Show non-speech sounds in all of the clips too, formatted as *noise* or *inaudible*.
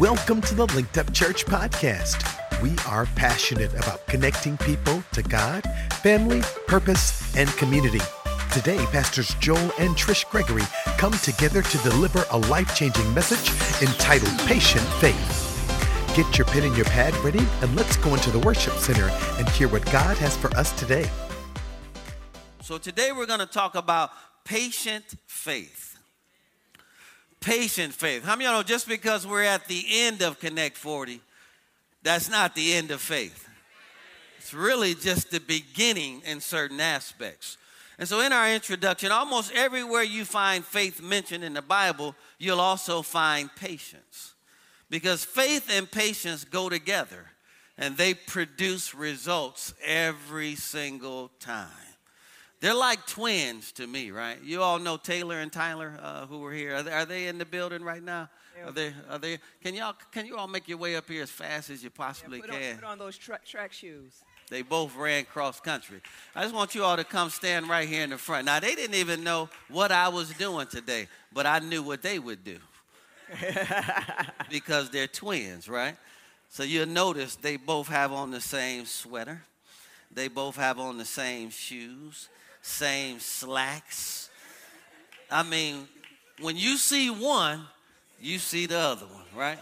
Welcome to the Linked Up Church podcast. We are passionate about connecting people to God, family, purpose, and community. Today, Pastors Joel and Trish Gregory come together to deliver a life changing message entitled Patient Faith. Get your pen and your pad ready, and let's go into the worship center and hear what God has for us today. So, today we're going to talk about patient faith patient faith. How many of y'all know just because we're at the end of Connect 40, that's not the end of faith? It's really just the beginning in certain aspects. And so, in our introduction, almost everywhere you find faith mentioned in the Bible, you'll also find patience. Because faith and patience go together, and they produce results every single time. They're like twins to me, right? You all know Taylor and Tyler uh, who were here. Are they, are they, in the building right now? Are they? Are they? Can y'all? Can you all make your way up here as fast as you possibly yeah, put can? On, put on those tra- track shoes. They both ran cross country. I just want you all to come stand right here in the front. Now they didn't even know what I was doing today, but I knew what they would do *laughs* because they're twins, right? So you'll notice they both have on the same sweater. They both have on the same shoes same slacks. I mean, when you see one, you see the other one, right?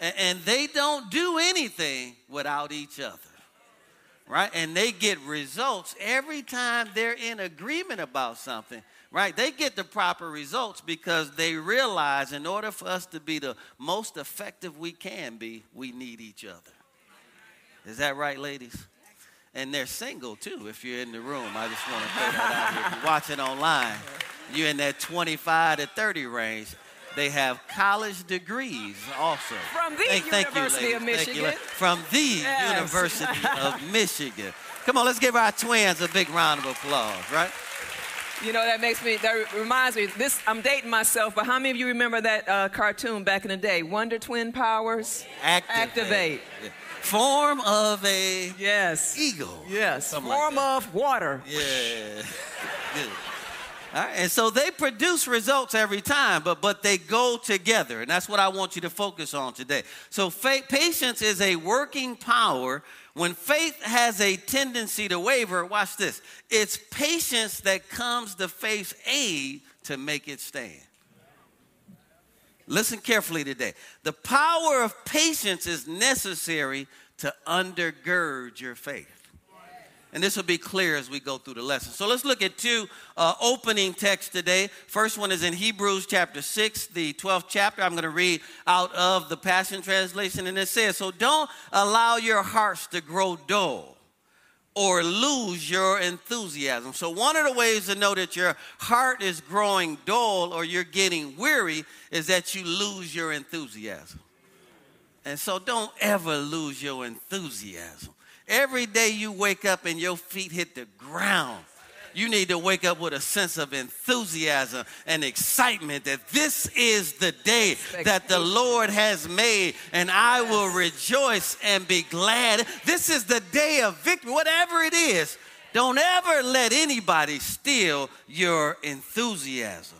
And, and, they don't do anything without each other, right? And they get results every time they're in agreement about something, right? They get the proper results because they realize in order for us to be the most effective we can be, we need each other. Is that right, ladies? And they're single too. If you're in the room, I just want to throw that out here. If you're watching online, you're in that 25 to 30 range. They have college degrees also. From the thank, University you, of Michigan. You, From the yes. University *laughs* of Michigan. Come on, let's give our twins a big round of applause, right? You know, that makes me, that reminds me, this, I'm dating myself, but how many of you remember that uh, cartoon back in the day? Wonder Twin Powers? Activate. Activate. Yeah form of a yes eagle. Yes, form like of water. Yeah, *laughs* good. All right, and so they produce results every time, but but they go together, and that's what I want you to focus on today. So faith, patience is a working power. When faith has a tendency to waver, watch this. It's patience that comes to faith's aid to make it stand. Listen carefully today. The power of patience is necessary to undergird your faith. And this will be clear as we go through the lesson. So let's look at two uh, opening texts today. First one is in Hebrews chapter 6, the 12th chapter. I'm going to read out of the Passion Translation, and it says, So don't allow your hearts to grow dull or lose your enthusiasm. So, one of the ways to know that your heart is growing dull or you're getting weary is that you lose your enthusiasm. And so, don't ever lose your enthusiasm. Every day you wake up and your feet hit the ground, you need to wake up with a sense of enthusiasm and excitement that this is the day that the Lord has made, and I will rejoice and be glad. This is the day of victory, whatever it is. Don't ever let anybody steal your enthusiasm.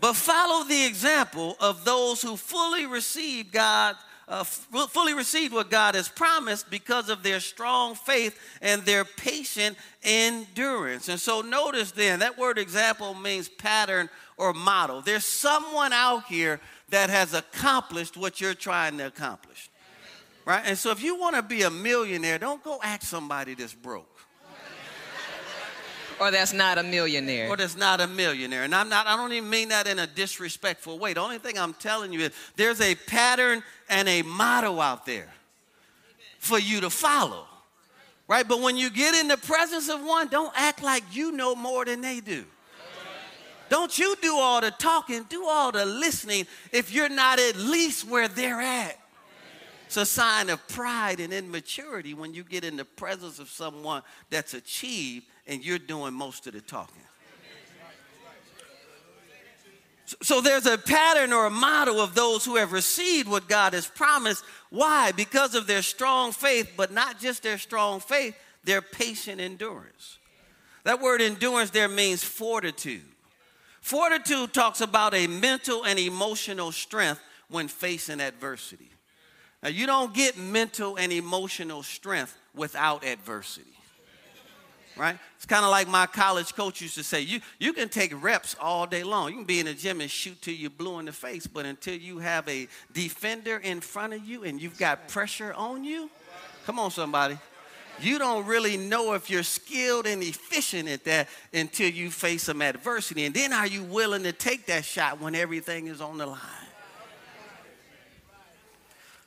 But follow the example of those who fully receive God uh, fully received what God has promised because of their strong faith and their patient endurance. And so, notice then that word example means pattern or model. There's someone out here that has accomplished what you're trying to accomplish. Right? And so, if you want to be a millionaire, don't go ask somebody that's broke or that's not a millionaire. Or that's not a millionaire. And I'm not, I don't even mean that in a disrespectful way. The only thing I'm telling you is there's a pattern and a motto out there for you to follow. Right? But when you get in the presence of one, don't act like you know more than they do. Don't you do all the talking, do all the listening if you're not at least where they're at. It's a sign of pride and immaturity when you get in the presence of someone that's achieved and you're doing most of the talking. So there's a pattern or a model of those who have received what God has promised. Why? Because of their strong faith, but not just their strong faith, their patient endurance. That word endurance there means fortitude. Fortitude talks about a mental and emotional strength when facing adversity. Now, you don't get mental and emotional strength without adversity. Right? It's kind of like my college coach used to say you, you can take reps all day long. You can be in the gym and shoot till you're blue in the face, but until you have a defender in front of you and you've got pressure on you, come on, somebody. You don't really know if you're skilled and efficient at that until you face some adversity. And then are you willing to take that shot when everything is on the line?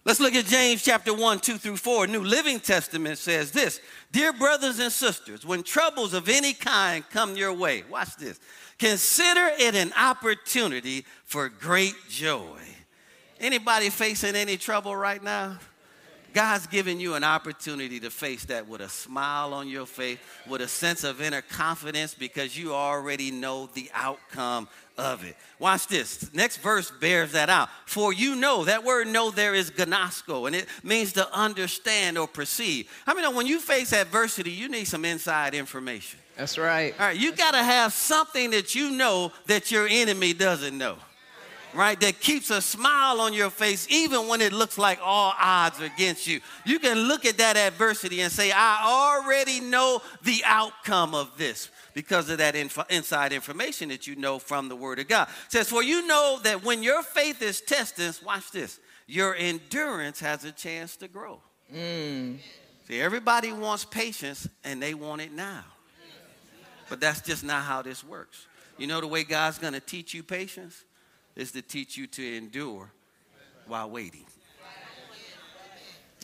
Let's look at James chapter 1, 2 through 4. New Living Testament says this Dear brothers and sisters, when troubles of any kind come your way, watch this. Consider it an opportunity for great joy. Anybody facing any trouble right now? God's given you an opportunity to face that with a smile on your face, with a sense of inner confidence because you already know the outcome of it. Watch this. Next verse bears that out. For you know, that word know there is gnosko, and it means to understand or perceive. I mean, when you face adversity, you need some inside information. That's right. All right, you got to have something that you know that your enemy doesn't know right, that keeps a smile on your face even when it looks like all odds are against you. You can look at that adversity and say, I already know the outcome of this because of that inf- inside information that you know from the Word of God. It says, For you know that when your faith is tested, watch this, your endurance has a chance to grow. Mm. See, everybody wants patience and they want it now. But that's just not how this works. You know the way God's going to teach you patience? Is to teach you to endure while waiting.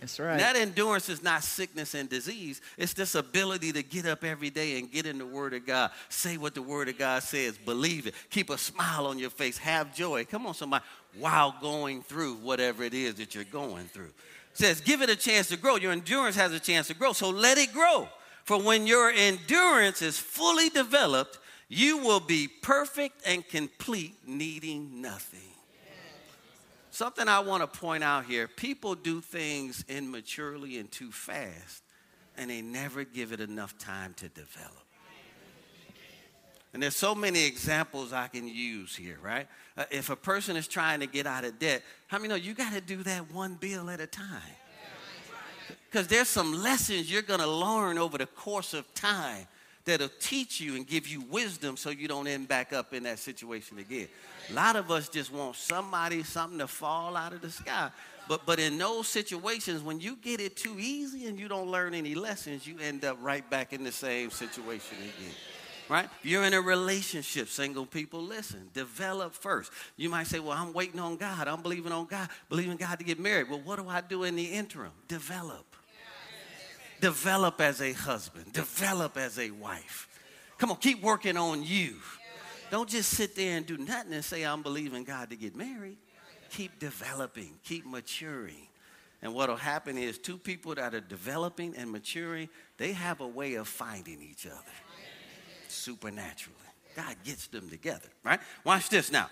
That's right. That endurance is not sickness and disease. It's this ability to get up every day and get in the Word of God. Say what the Word of God says. Believe it. Keep a smile on your face. Have joy. Come on, somebody. While going through whatever it is that you're going through. It says, give it a chance to grow. Your endurance has a chance to grow. So let it grow. For when your endurance is fully developed, you will be perfect and complete, needing nothing. Something I want to point out here people do things immaturely and too fast, and they never give it enough time to develop. And there's so many examples I can use here, right? Uh, if a person is trying to get out of debt, how many know you got to do that one bill at a time? Because there's some lessons you're going to learn over the course of time that'll teach you and give you wisdom so you don't end back up in that situation again. A lot of us just want somebody, something to fall out of the sky. But, but in those situations, when you get it too easy and you don't learn any lessons, you end up right back in the same situation again. Right? You're in a relationship, single people, listen, develop first. You might say, Well, I'm waiting on God. I'm believing on God, believing God to get married. Well, what do I do in the interim? Develop. Develop as a husband, develop as a wife. Come on, keep working on you. Don't just sit there and do nothing and say, I'm believing God to get married. Keep developing, keep maturing. And what will happen is two people that are developing and maturing, they have a way of finding each other supernaturally. God gets them together, right? Watch this now.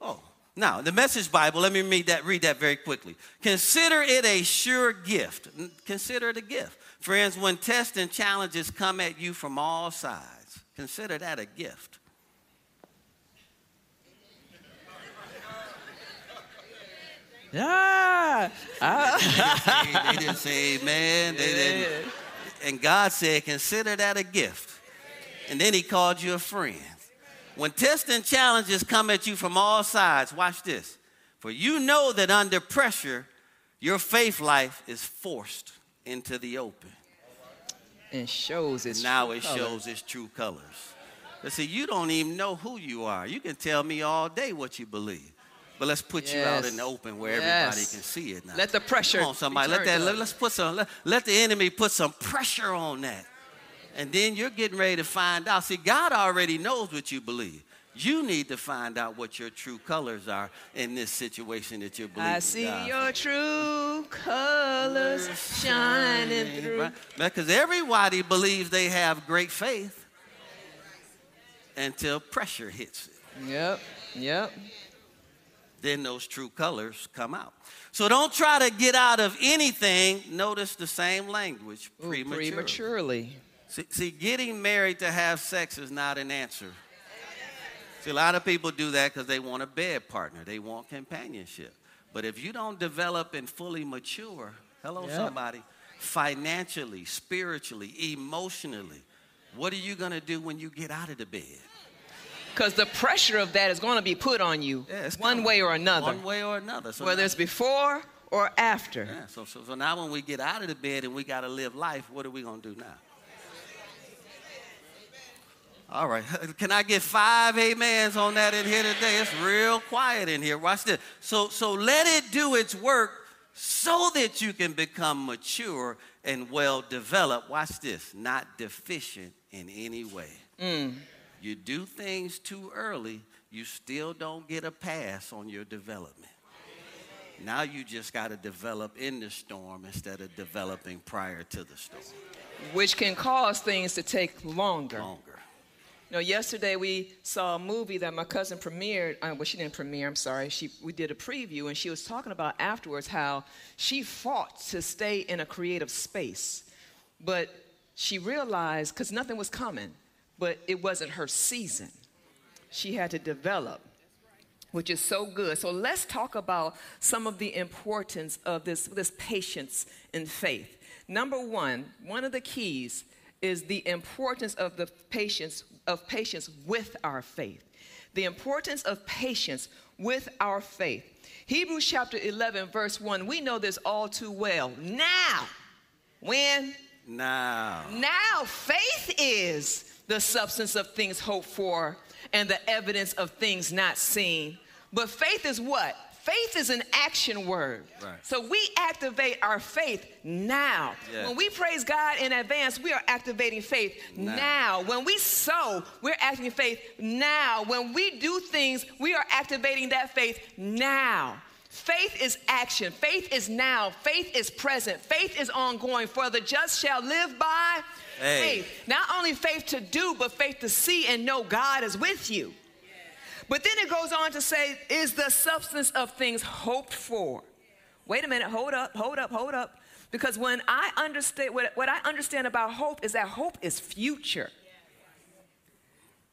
Oh, now the message Bible, let me read that, read that very quickly. Consider it a sure gift. Consider it a gift. Friends, when tests and challenges come at you from all sides, consider that a gift. Yeah. they, didn't say *laughs* amen. They didn't. And God said, consider that a gift. And then he called you a friend. When tests and challenges come at you from all sides, watch this. For you know that under pressure, your faith life is forced into the open. And shows its now it colors. shows its true colors. But see, you don't even know who you are. You can tell me all day what you believe. But let's put yes. you out in the open where yes. everybody can see it now. Let the pressure. Come on, somebody. Let that. Let, us put some. Let, let the enemy put some pressure on that, and then you're getting ready to find out. See, God already knows what you believe. You need to find out what your true colors are in this situation that you're believing. I see God. your true colors shining through. Right? Because everybody believes they have great faith until pressure hits it. Yep, yep. Then those true colors come out. So don't try to get out of anything. Notice the same language Ooh, prematurely. prematurely. See, see, getting married to have sex is not an answer. See, a lot of people do that because they want a bed partner, they want companionship. But if you don't develop and fully mature, hello, somebody, financially, spiritually, emotionally, what are you going to do when you get out of the bed? Because the pressure of that is going to be put on you Yeah, one way or another, One way or another. So whether now- it's before or after. Yeah, so, so, so now when we get out of the bed and we got to live life, what are we going to do now? All right. *laughs* Can I get five amens on that in here today? It's real quiet in here. Watch this. So, so let it do its work so that you can become mature and well developed. Watch this. Not deficient in any way. Mm. You do things too early, you still don't get a pass on your development. Now you just got to develop in the storm instead of developing prior to the storm. which can cause things to take longer. Longer. You know, yesterday we saw a movie that my cousin premiered. Uh, well, she didn't premiere. I'm sorry. She we did a preview, and she was talking about afterwards how she fought to stay in a creative space, but she realized because nothing was coming, but it wasn't her season. She had to develop which is so good. So let's talk about some of the importance of this, this patience and faith. Number one, one of the keys is the importance of the patience of patience with our faith. The importance of patience with our faith. Hebrews chapter 11, verse 1, we know this all too well. Now, when Now, now, faith is the substance of things hoped for and the evidence of things not seen. But faith is what? Faith is an action word. Right. So we activate our faith now. Yeah. When we praise God in advance, we are activating faith Now. now. When we sow, we're activating faith now. When we do things, we are activating that faith now. Faith is action. Faith is now. Faith is present. Faith is ongoing. For the just shall live by Hey. faith. Not only faith to do, but faith to see and know God is with you. But then it goes on to say, is the substance of things hoped for. Wait a minute, hold up, hold up, hold up. Because when I understand, what, what I understand about hope is that hope is future.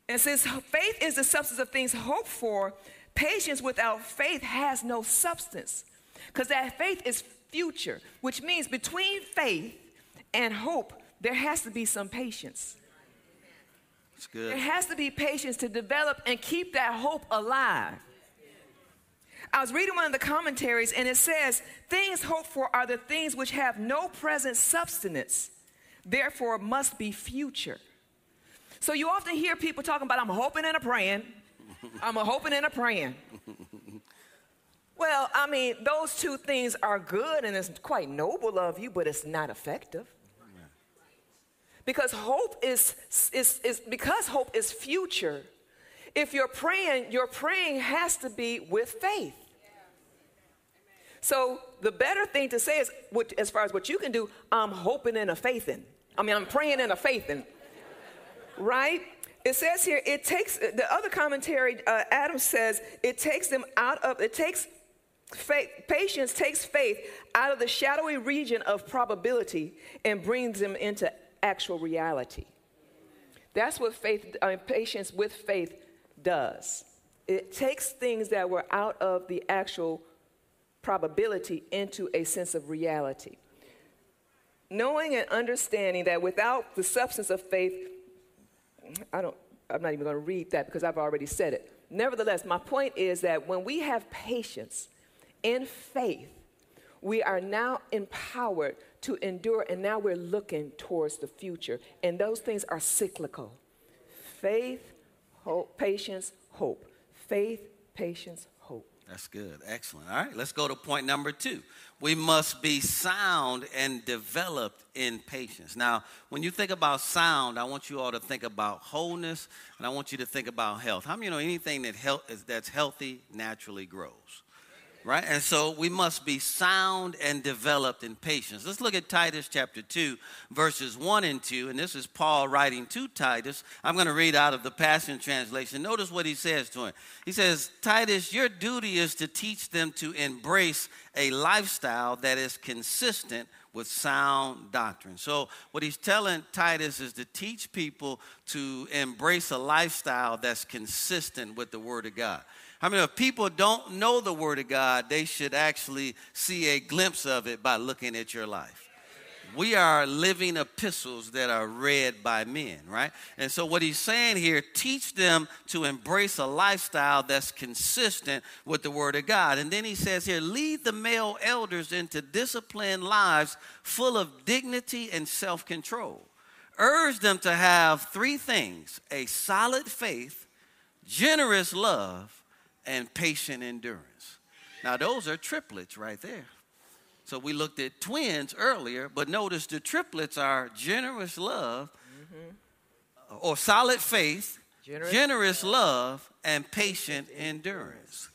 And since faith is the substance of things hoped for, patience without faith has no substance. Because that faith is future, which means between faith and hope, there has to be some patience. It's There has to be patience to develop and keep that hope alive. I was reading one of the commentaries, and it says, Things hoped for are the things which have no present substance, therefore must be future. So you often hear people talking about, I'm hoping and a praying. I'm a hoping and a praying. *laughs* Well, I mean, those two things are good and it's quite noble of you, but it's not effective. Because hope is, is, is because hope is future. If you're praying, your praying has to be with faith. So the better thing to say is, as far as what you can do, I'm hoping and a faithing. I mean, I'm praying and a faithing. Right? It says here, it takes, the other commentary, uh, Adam says, it takes them out of, it takes faith, patience takes faith out of the shadowy region of probability and brings them into actual reality. That's what faith, I mean, patience with faith does. It takes things that were out of the actual probability into a sense of reality. Knowing and understanding that without the substance of faith, I don't, I'm not even going to read that because I've already said it. Nevertheless, my point is that when we have patience in faith, we are now empowered to endure, and now we're looking towards the future. And those things are cyclical faith, hope, patience, hope. Faith, patience, hope. That's good. Excellent. All right, let's go to point number two. We must be sound and developed in patience. Now, when you think about sound, I want you all to think about wholeness and I want you to think about health. How many you know anything that health that's healthy naturally grows? Right? And so we must be sound and developed in patience. Let's look at Titus chapter 2, verses 1 and 2. And this is Paul writing to Titus. I'm going to read out of the Passion Translation. Notice what he says to him. He says, Titus, your duty is to teach them to embrace a lifestyle that is consistent with sound doctrine. So, what he's telling Titus is to teach people to embrace a lifestyle that's consistent with the Word of God. I mean, if people don't know the Word of God, they should actually see a glimpse of it by looking at your life we are living epistles that are read by men, right? And so, what he's saying here, teach them to embrace a lifestyle that's consistent with the Word of God. And then he says here, lead the male elders into disciplined lives full of dignity and self control. Urge them to have three things a solid faith, generous love, and patient endurance. Now, those are triplets right there. So we looked at twins earlier, but notice the triplets are generous love mm-hmm. or solid faith, generous, generous love, and patient endurance.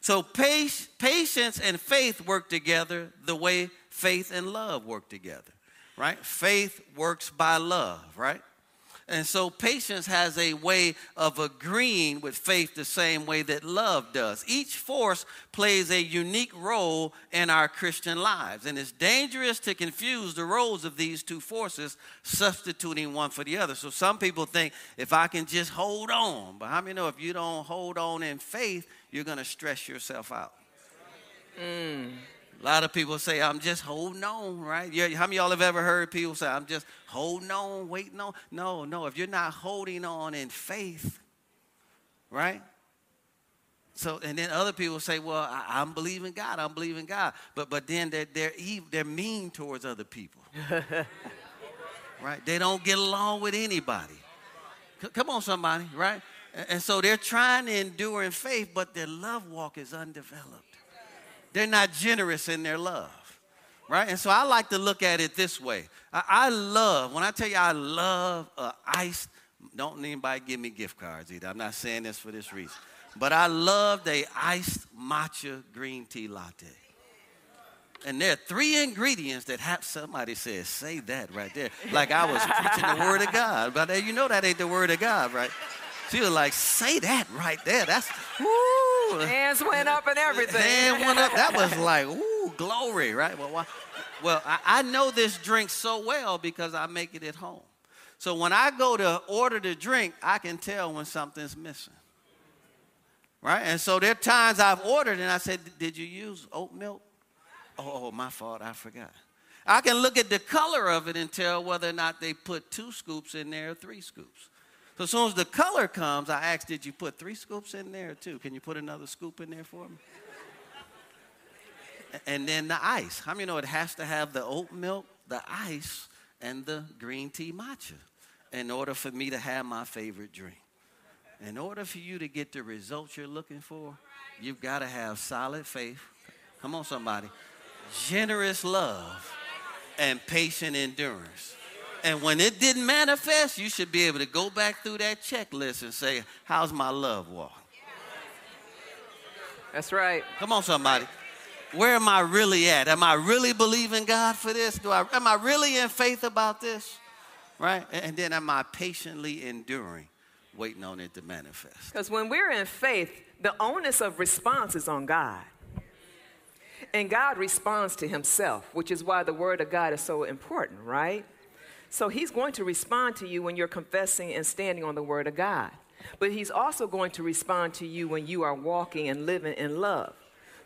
So patience and faith work together the way faith and love work together, right? Faith works by love, right? And so patience has a way of agreeing with faith the same way that love does. Each force plays a unique role in our Christian lives, and it's dangerous to confuse the roles of these two forces, substituting one for the other. So some people think if I can just hold on, but how many know if you don't hold on in faith, you're going to stress yourself out? Mm. A lot of people say, I'm just holding on, right? How many of y'all have ever heard people say, I'm just holding on, waiting on? No, no, if you're not holding on in faith, right? So, and then other people say, well, I, am believing God, I'm believing God. But, but then they're, they're, they're mean towards other people, *laughs* right? They don't get along with anybody. C- come on, somebody, right? And, and so they're trying to endure in faith, but their love walk is undeveloped. They're not generous in their love. Right? And so I like to look at it this way. I, I love, when I tell you I love uh, ice, don't anybody give me gift cards either. I'm not saying this for this reason. But I love the iced matcha green tea latte. And there are three ingredients that have somebody says, say that right there. Like I was preaching the word of God. But you know that ain't the word of God, right? She was like, say that right there. That's woo. Hands went up and everything. Hand went up. That was *laughs* like, ooh, glory, right? Well, why? well I, I know this drink so well because I make it at home. So when I go to order the drink, I can tell when something's missing. Right? And so there are times I've ordered and I said, Did you use oat milk? Oh, oh, my fault, I forgot. I can look at the color of it and tell whether or not they put two scoops in there or three scoops. So as soon as the color comes, I ask, did you put three scoops in there too? Can you put another scoop in there for me? and then the ice. How many know it has to have the oat milk, the ice, and the green tea matcha in order for me to have my favorite drink? In order for you to get the results you're looking for, you've got to have solid faith. Come on, somebody. Generous love and patient endurance. And when it didn't manifest, you should be able to go back through that checklist and say, How's my love walk? That's right. Come on, somebody. Where am I really at? Am I really believing God for this? Do I, am I really in faith about this? Right? And then am I patiently enduring, waiting on it to manifest? Because when we're in faith, the onus of response is on God. And God responds to himself, which is why the word of God is so important, right? So he's going to respond to you when you're confessing and standing on the word of God. But he's also going to respond to you when you are walking and living in love.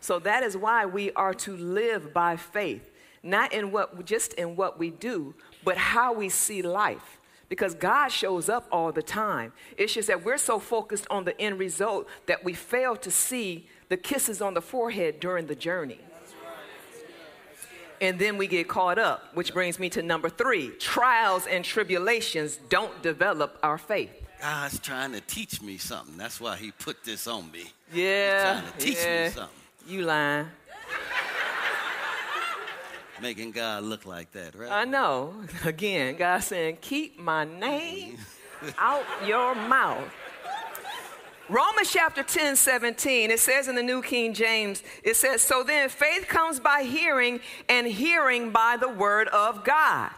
So that is why we are to live by faith, not in what just in what we do, but how we see life. Because God shows up all the time. It's just that we're so focused on the end result that we fail to see the kisses on the forehead during the journey and then we get caught up, which brings me to number three trials and tribulations don't develop our faith. God's trying to teach me something. That's why he put this on me. Yeah. He's trying to teach yeah, me something. You lying. Making God look like that, right? I know. *laughs* Again, God saying, keep my name *laughs* out your mouth. Romans chapter 10, 17, it says in the New King James, it says, So then faith comes by hearing, and hearing by the word of God.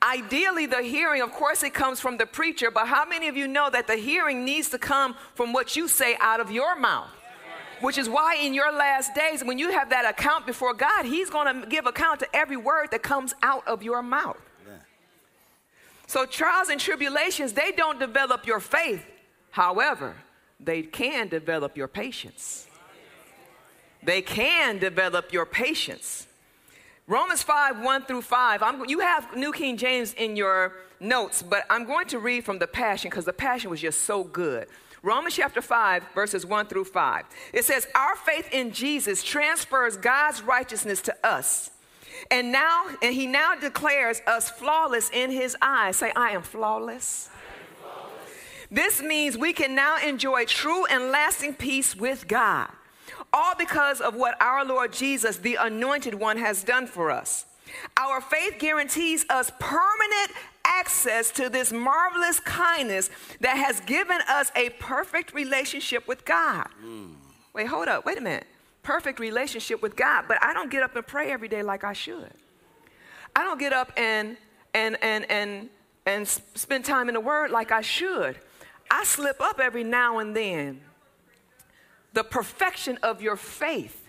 Ideally, the hearing, of course, it comes from the preacher, but how many of you know that the hearing needs to come from what you say out of your mouth? Which is why in your last days, when you have that account before God, He's going to give account to every word that comes out of your mouth. Yeah. So trials and tribulations, they don't develop your faith. However, they can develop your patience. They can develop your patience. Romans 5, 1 through 5. I'm, you have New King James in your notes, but I'm going to read from the Passion because the Passion was just so good. Romans chapter 5, verses 1 through 5. It says, Our faith in Jesus transfers God's righteousness to us. And now, and he now declares us flawless in his eyes. Say, I am flawless. This means we can now enjoy true and lasting peace with God, all because of what our Lord Jesus, the anointed one, has done for us. Our faith guarantees us permanent access to this marvelous kindness that has given us a perfect relationship with God. Mm. Wait, hold up. Wait a minute. Perfect relationship with God, but I don't get up and pray every day like I should. I don't get up and and and and and spend time in the word like I should. I slip up every now and then. The perfection of your faith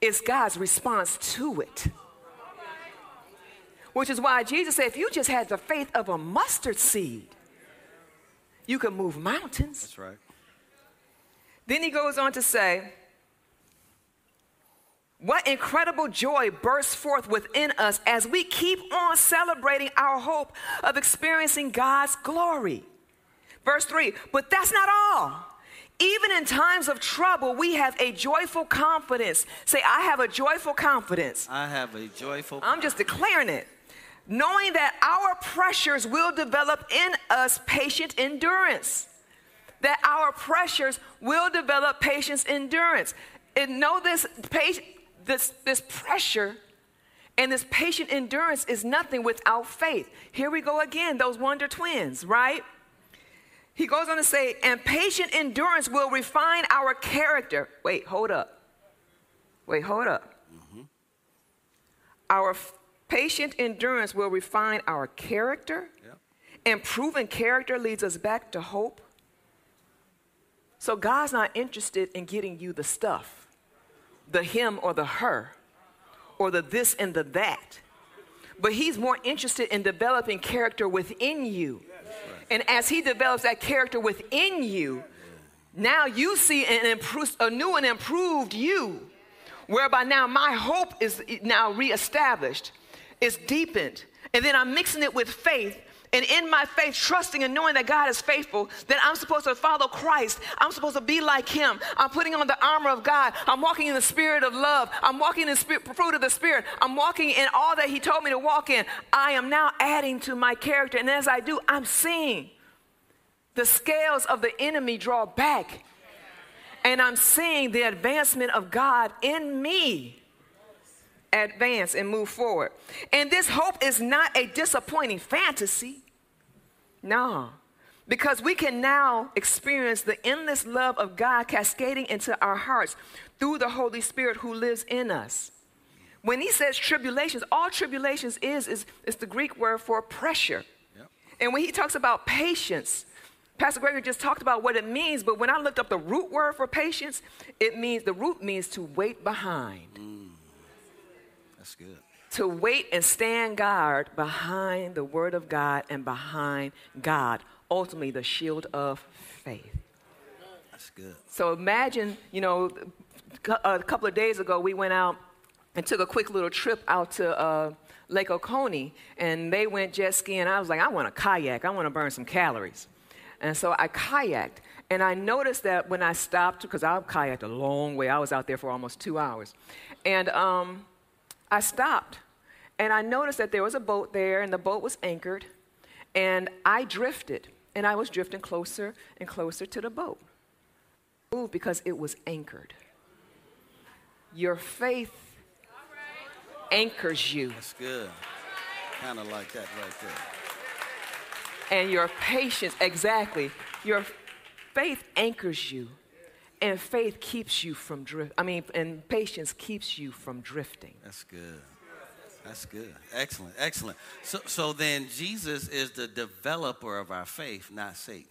is God's response to it. Which is why Jesus said, if you just had the faith of a mustard seed, you could move mountains. That's right. Then he goes on to say, what incredible joy bursts forth within us as we keep on celebrating our hope of experiencing God's glory. Verse 3 But that's not all. Even in times of trouble, we have a joyful confidence. Say, I have a joyful confidence. I have a joyful I'm just declaring it knowing that our pressures will develop in us patient endurance. That our pressures will develop patience endurance. And know this, this, this pressure and this patient endurance is nothing without faith. Here we go again, those wonder twins, right? He goes on to say, and patient endurance will refine our character. Wait, hold up. Wait, hold up. Mm-hmm. Our Patient endurance will refine our character, yep. and proven character leads us back to hope. So God's not interested in getting you the stuff, the him or the her, or the this and the that. But He's more interested in developing character within you. And as He develops that character within you, now you see an improved, a new and improved you, whereby now my hope is now reestablished is deepened. And then I'm mixing it with faith. And in my faith, trusting and knowing that God is faithful, that I'm supposed to follow Christ. I'm supposed to be like Him. I'm putting on the armor of God. I'm walking in the spirit of love. I'm walking in the spirit, fruit of the Spirit. I'm walking in all that He told me to walk in. I am now adding to my character. And as I do, I'm seeing the scales of the enemy draw back. And I'm seeing the advancement of God in me advance and move forward. And this hope is not a disappointing fantasy. No, because we can now experience the endless love of God cascading into our hearts through the Holy Spirit who lives in us. When he says tribulations, all tribulations is, is, is the Greek word for pressure. Yep. And when he talks about patience, Pastor Gregory just talked about what it means, but when I looked up the root word for patience, it means the root means to wait behind. That's good. To wait and stand guard behind the word of God and behind God, ultimately the shield of faith. That's good. So imagine, you know, a couple of days ago we went out and took a quick little trip out to uh, Lake Oconee, and they went jet skiing. I was like, I want a kayak. I want to burn some calories. And so I kayaked, and I noticed that when I stopped, because I kayaked a long way, I was out there for almost two hours. And um, I stopped and I noticed that there was a boat there and the boat was anchored and I drifted and I was drifting closer and closer to the boat. Ooh, because it was anchored. Your faith anchors you. That's good. Kind of like that right there. And your patience, exactly. Your faith anchors you. And faith keeps you from drift. I mean, and patience keeps you from drifting. That's good. That's good. Excellent. Excellent. So, so then Jesus is the developer of our faith, not Satan.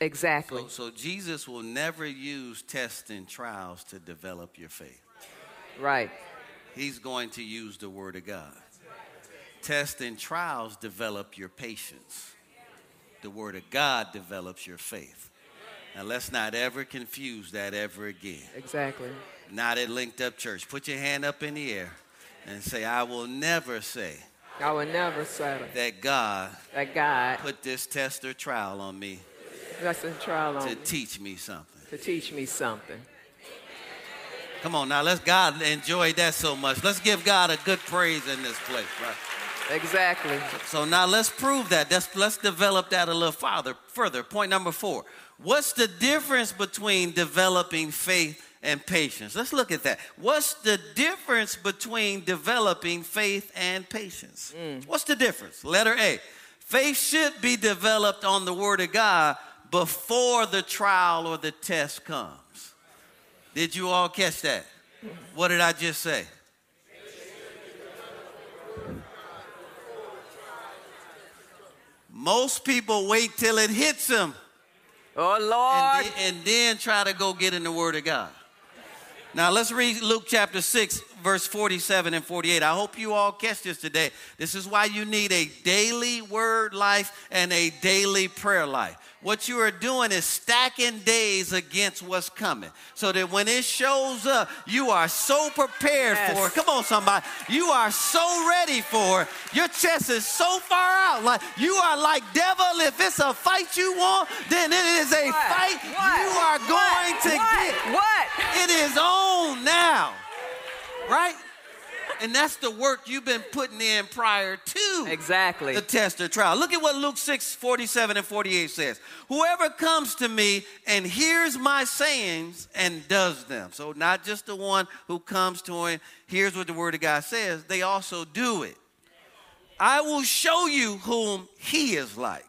Exactly. So, so Jesus will never use tests and trials to develop your faith. Right. He's going to use the Word of God. Tests and trials develop your patience. The Word of God develops your faith. Now let's not ever confuse that ever again. Exactly. Not at Linked Up Church. Put your hand up in the air and say, I will never say I will never settle that God that God put this test or trial on me that's a trial on to me teach me something. to teach me something. Come on now, let's God enjoy that so much. Let's give God a good praise in this place, right? Exactly. So now let's prove that. Let's, let's develop that a little farther. Further, point number four. What's the difference between developing faith and patience? Let's look at that. What's the difference between developing faith and patience? Mm. What's the difference? Letter A. Faith should be developed on the Word of God before the trial or the test comes. Did you all catch that? What did I just say? Most people wait till it hits them Oh and Lord. then, and then try to go get in the Word of God. Now let's read Luke chapter 6, verse 47 and 48. I hope you all catch this today. This is why you need a daily word life and a daily prayer life. What you are doing is stacking days against what's coming so that when it shows up, you are so prepared Yes. for it. Come on, somebody. You are so ready for it. Your chest is so far out. Like you are like, devil, if it's a fight you want, then it is a What? fight What? you are going What? to what? get. What? It is on now. Right? And that's the work you've been putting in prior to Exactly. the test or trial. Look at what Luke 6 47 and 48 says. Whoever comes to me and hears my sayings and does them. So, not just the one who comes to him, hears what the word of God says, they also do it. I will show you whom he is like.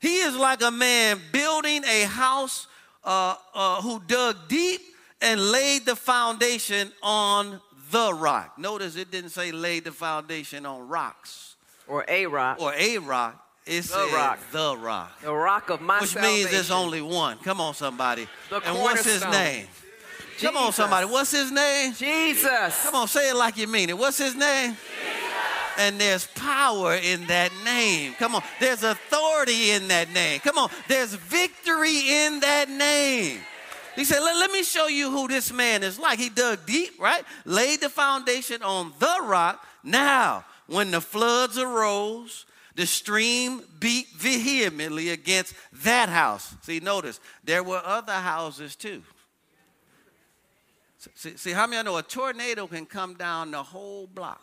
He is like a man building a house uh, uh, who dug deep and laid the foundation on the rock. Notice it didn't say laid the foundation on rocks or a rock. or a rock. It The said rock. the rock, the rock of my which salvation. means there's only one. Come on, somebody. The and what's his name? Come on, somebody. What's his name? Jesus. Come on, say it like you mean it. What's his name? Jesus. And there's power in that name. Come on, there's authority in that name. Come on, there's victory in that name. He said, let, let me show you who this man is like. He dug deep, right? Laid the foundation on the rock. Now, when the floods arose, the stream beat vehemently against that house. See, notice, there were other houses too. See, see how many I know a tornado can come down the whole block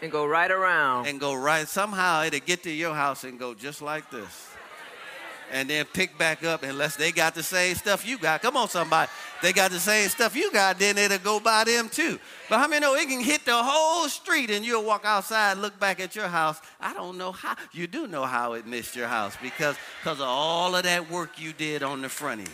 And go right around. and go right. Somehow it'll get to your house and go just like this. And then pick back up unless they got the same stuff you got. Come on, somebody. They got the same stuff you got, then it'll go by them too. But how many know it can hit the whole street and you'll walk outside, look back at your house. I don't know how. You do know how it missed your house because, because of all of that work you did on the front end.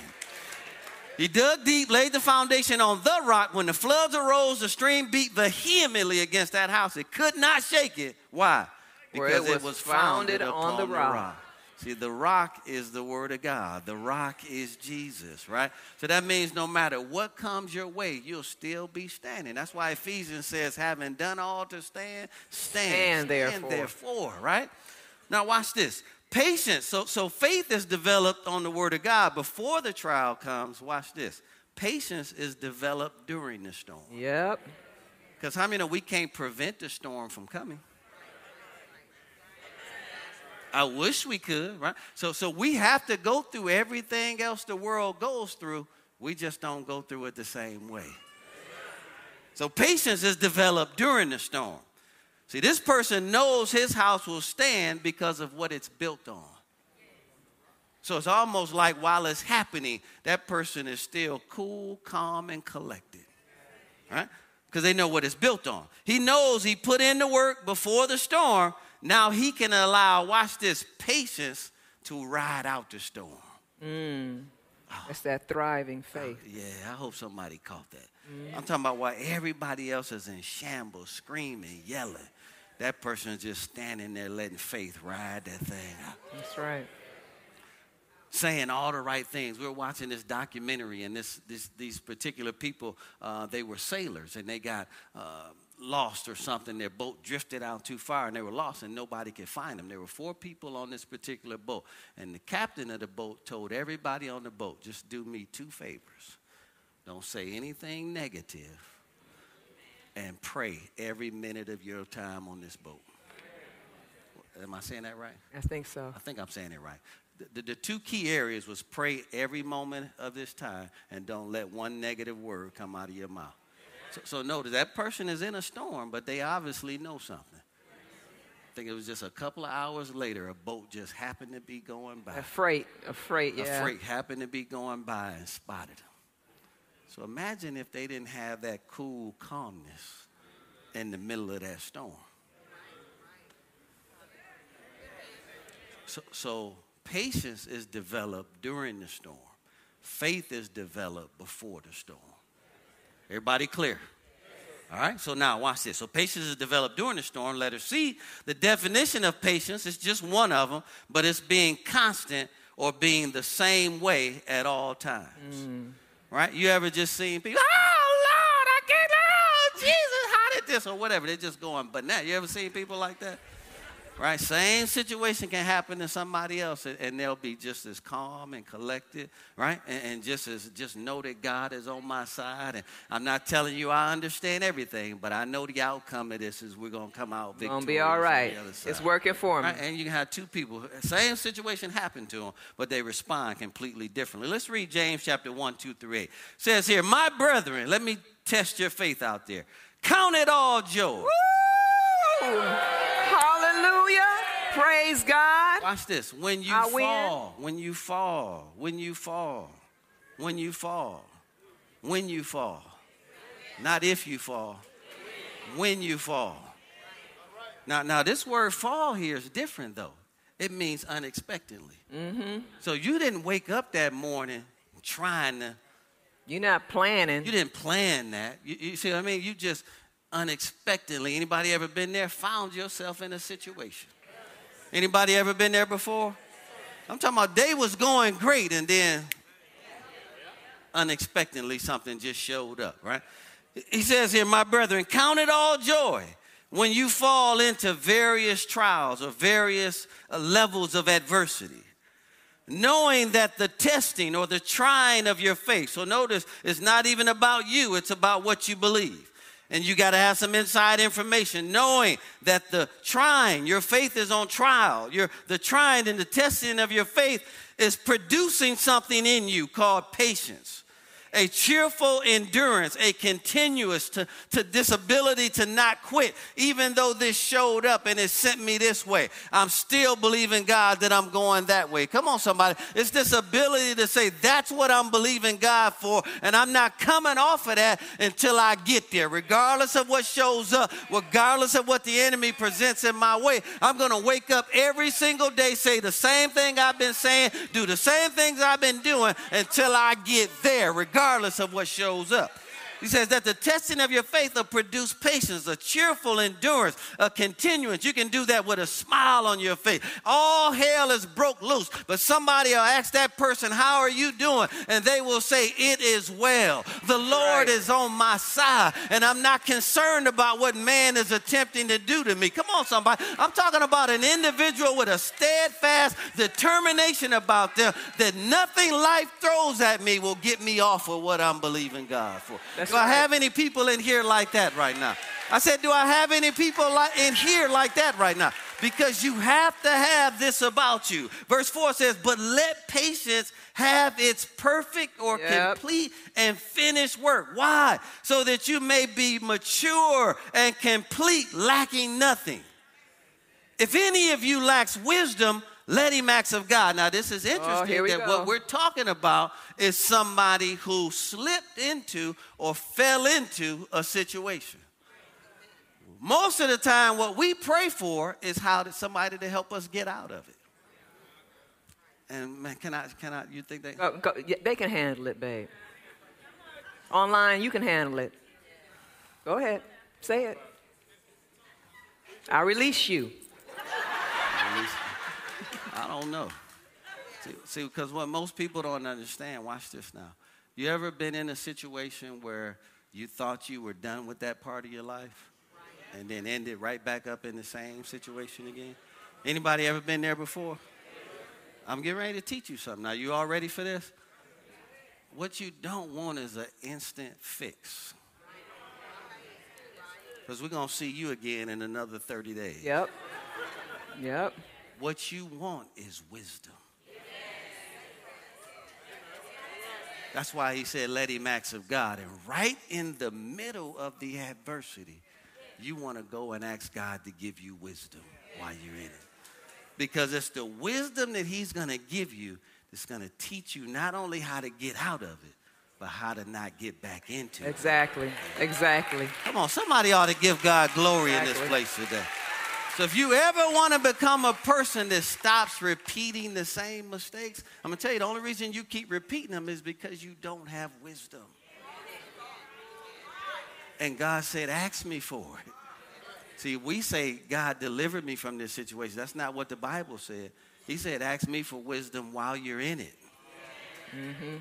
He dug deep, laid the foundation on the rock. When the floods arose, the stream beat vehemently against that house. It could not shake it. Why? Because it it was was founded, founded on upon the rock. See, the rock is the word of God. The rock is Jesus, right? So that means no matter what comes your way, you'll still be standing. That's why Ephesians says, having done all to stand, stand. Stand therefore. therefore, right? Now watch this. Patience. So, so faith is developed on the word of God before the trial comes. Watch this. Patience is developed during the storm. Yep. Because how many know we can't prevent the storm from coming? I wish we could, right? So, so we have to go through everything else the world goes through. We just don't go through it the same way. So patience is developed during the storm. See, this person knows his house will stand because of what it's built on. So it's almost like while it's happening, that person is still cool, calm, and collected. Right? Because they know what it's built on. He knows he put in the work before the storm. Now he can allow, watch this, patience to ride out the storm. Mm. That's that thriving faith. Yeah, I hope somebody caught that. I'm talking about while everybody else is in shambles, screaming, yelling. That person is just standing there letting faith ride that thing out. That's right. saying all the right things. We were watching this documentary, and this, this these particular people, uh, they were sailors, and they got uh, lost or something. Their boat drifted out too far, and they were lost, and nobody could find them. There were four people on this particular boat, and the captain of the boat told everybody on the boat, "Just do me two favors. Don't say anything negative, and pray every minute of your time on this boat." Am I saying that right? I think so. I think I'm saying it right. The, the, the, two key areas was pray every moment of this time and don't let one negative word come out of your mouth. So, so notice that person is in a storm, but they obviously know something. I think it was just a couple of hours later, a boat just happened to be going by. A freight, a freight, yeah. A freight happened to be going by and spotted them. So imagine if they didn't have that cool calmness in the middle of that storm. So, so patience is developed during the storm. Faith is developed before the storm. Everybody clear? All right, so now watch this. So patience is developed during the storm. Letter C, the definition of patience is just one of them, but it's being constant or being the same way at all times. Mm. Right? You ever just seen people, oh Lord, I can't, oh Jesus, how did this, or whatever. They're just going but now You ever seen people like that? Right? Same situation can happen to somebody else, and they'll be just as calm and collected, right? And, and, just as just know that God is on my side. And I'm not telling you I understand everything, but I know the outcome of this is we're gonna come out victorious. Gonna be all right. It's working for me. Right? And you can have two people, same situation happened to them, but they respond completely differently. Let's read James chapter one, two through. It says here, my brethren, let me test your faith out there. Count it all joy. Woo! Hallelujah. Praise God. Watch this. When you I fall, win. when you fall, when you fall, when you fall, when you fall. Not if you fall, when you fall. Now, now this word fall here is different though. It means unexpectedly. Mm-hmm. So you didn't wake up that morning trying to. You're not planning. You didn't plan that. You, you see what I mean? You just unexpectedly. Anybody ever been there? Found yourself in a situation. Anybody ever been there before? I'm talking about day was going great and then unexpectedly something just showed up, right? He says here, my brethren, count it all joy when you fall into various trials or various uh, levels of adversity, knowing that the testing or the trying of your faith, so notice it's not even about you, it's about what you believe. And you got to have some inside information, knowing that the trying, your faith is on trial. Your, the trying and the testing of your faith is producing something in you called patience a cheerful endurance, a continuous to, to this ability to not quit. Even though this showed up and it sent me this way, I'm still believing God that I'm going that way. Come on, somebody. It's this ability to say, that's what I'm believing God for, and I'm not coming off of that until I get there. Regardless of what shows up, regardless of what the enemy presents in my way, I'm going to wake up every single day, say the same thing I've been saying, do the same things I've been doing until I get there. Regardless regardless of what shows up. He says that the testing of your faith will produce patience, a cheerful endurance, a continuance. You can do that with a smile on your face. All hell is broke loose, but somebody will ask that person, How are you doing? And they will say, It is well. The Lord right. is on my side, and I'm not concerned about what man is attempting to do to me. Come on, somebody. I'm talking about an individual with a steadfast determination about them that nothing life throws at me will get me off of what I'm believing God for. That's do I have any people in here like that right now? I said, Do I have any people like in here like that right now? Because you have to have this about you. Verse 4 says, But let patience have its perfect or yep. complete and finished work. Why? So that you may be mature and complete, lacking nothing. If any of you lacks wisdom, let him acts of God. Now, this is oh, interesting oh, that go. what we're talking about is somebody who slipped into or fell into a situation. Most of the time, what we pray for is how to somebody to help us get out of it. And man, can I? Can I? You think they? Go, go, yeah, they can handle it, babe. Online, you can handle it. Go ahead, say it. I release you. Don't know. See, because what most people don't understand, watch this now. You ever been in a situation where you thought you were done with that part of your life and then ended right back up in the same situation again? Anybody ever been there before? I'm getting ready to teach you something. Now, you all ready for this? What you don't want is an instant fix. Because we're going to see you again in another 30 days. Yep. Yep. What you want is wisdom. That's why he said, let him of God. And right in the middle of the adversity, you want to go and ask God to give you wisdom while you're in it. Because it's the wisdom that he's going to give you that's going to teach you not only how to get out of it, but how to not get back into it. Exactly. Exactly. Come on, somebody ought to give God glory exactly. in this place today. So if you ever want to become a person that stops repeating the same mistakes, I'm going to tell you the only reason you keep repeating them is because you don't have wisdom. And God said, Ask me for it. See, we say, God delivered me from this situation. That's not what the Bible said. He said, Ask me for wisdom while you're in it. Mm-hmm.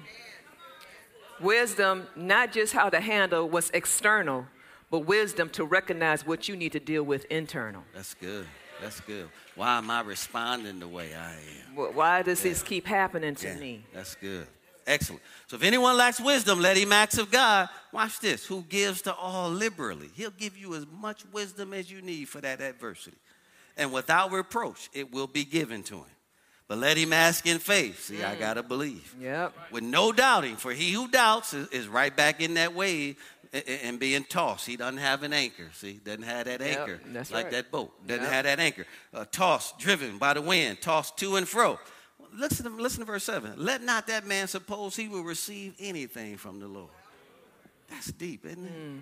Wisdom, not just how to handle what's external, but wisdom to recognize what you need to deal with internal. That's good. That's good. Why am I responding the way I am? Why does yeah. this keep happening to yeah. me? That's good. Excellent. So if anyone lacks wisdom, let him ask of God. Watch this. Who gives to all liberally? He'll give you as much wisdom as you need for that adversity. And without reproach, it will be given to him. But let him ask in faith. See, mm. I got to believe. Yep. With no doubting, for he who doubts is, is right back in that wave and being tossed. He doesn't have an anchor. See, doesn't have that anchor yep, like right. that boat. Doesn't yep. have that anchor. Uh, tossed, driven by the wind, tossed to and fro. Listen to, listen to verse 7. Let not that man suppose he will receive anything from the Lord. That's deep, isn't it? Mm.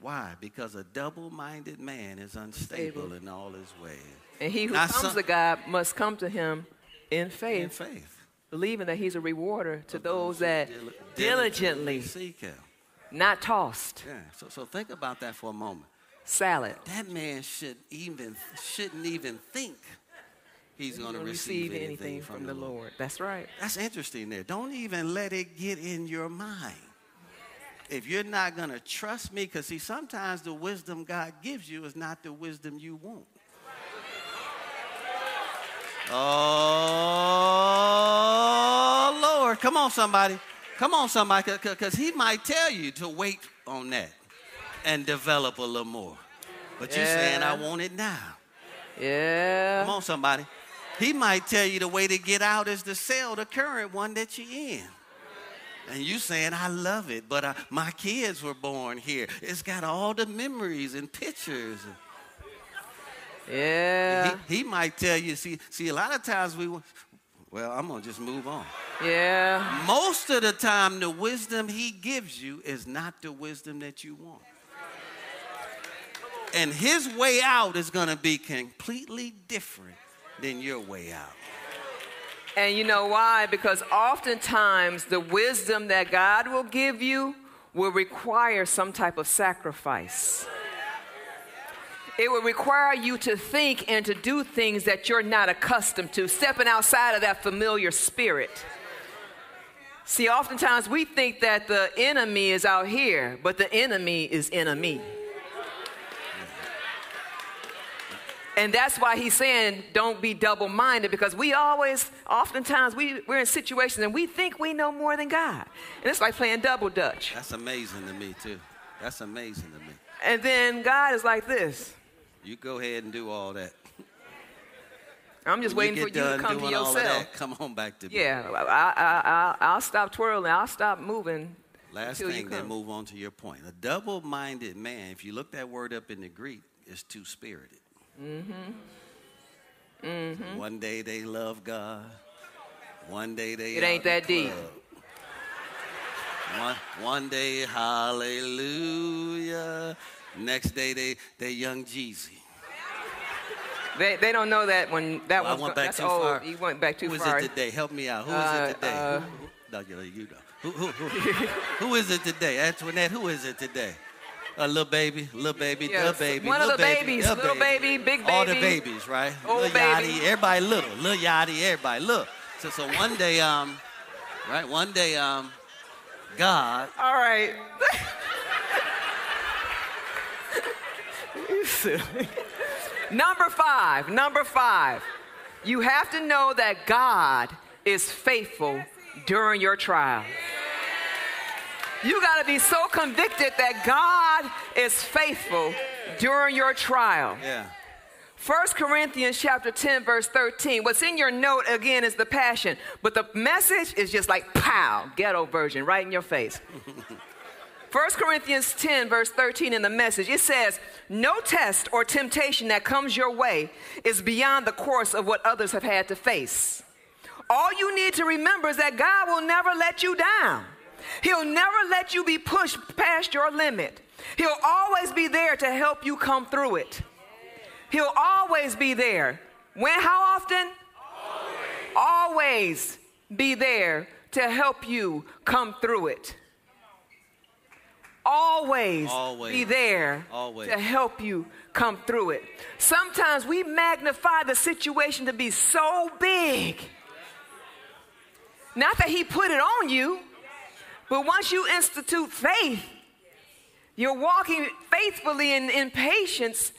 Why? Because a double minded man is unstable Stable. in all his ways. And he who comes some, to God must come to him in faith. In faith. Believing that he's a rewarder to those, those that dil- diligently, diligently seek him not tossed. Yeah. So, so think about that for a moment. Selah. That man should even shouldn't even think he's going to receive, receive, anything, anything from, from, the Lord. Lord. That's right. That's interesting there. Don't even let it get in your mind. If you're not going to trust me, because see, sometimes the wisdom God gives you is not the wisdom you want. Oh, Lord. Come on, somebody. Come on, somebody, because he might tell you to wait on that and develop a little more. But yeah. you're saying, I want it now. Yeah. Come on, somebody. He might tell you the way to get out is to sell the current one that you're in. And you saying, I love it, but I, my kids were born here. It's got all the memories and pictures. Yeah. He, he might tell you, see, see, a lot of times we, well, I'm going to just move on. Yeah. Most of the time, the wisdom he gives you is not the wisdom that you want. And his way out is going to be completely different than your way out. And you know why? Because oftentimes the wisdom that God will give you will require some type of sacrifice. It will require you to think and to do things that you're not accustomed to, stepping outside of that familiar spirit. See, oftentimes we think that the enemy is out here, but the enemy is enemy. And that's why he's saying, don't be double minded, because we always, oftentimes, we, we're in situations and we think we know more than God. And it's like playing double dutch. That's amazing to me, too. That's amazing to me. And then God is like this you go ahead and do all that. I'm just when waiting you for you to come to yourself. That, come on back to me. Yeah, I, I, will stop twirling. I'll stop moving. Last thing, then move on to your point. A double minded man, if you look that word up in the Greek, is two spirited. Mm-hmm. Mm-hmm. So one day they love God, one day they. It ain't that deep. One, one day, hallelujah. Next day, they they young Jeezy. They, they don't know that when that well, was I went back that's too old. far. He went back too who far. Who is it today? Help me out. Who is uh, it today? Uh, who, who, no, you know. Who, who, who, who is it today? Antoinette, who is it today? A little baby, little baby, yes. little baby, one little of the baby, babies, little baby, baby, big baby, all the babies, right? Old little baby. Yachty, everybody little, little Yachty, everybody look. So, so one day, um, right? One day, um, God. All right. *laughs* You silly. *laughs* number five, number five. You have to know that God is faithful during your trial. You got to be so convicted that God is faithful during your trial. Yeah. 1 Corinthians chapter 10 verse 13. What's in your note again is the passion, but the message is just like pow, ghetto version right in your face. 1 Corinthians 10 verse 13 in the message. It says, "No test or temptation that comes your way is beyond the course of what others have had to face. All you need to remember is that God will never let you down. He'll never let you be pushed past your limit. He'll always be there to help you come through it. He'll always be there. When, how often? Always. always be there to help you come through it. Always, Always. be there Always. to help you come through it. Sometimes we magnify the situation to be so big. Not that He put it on you, but once you institute faith, you're walking faithfully in, in patience,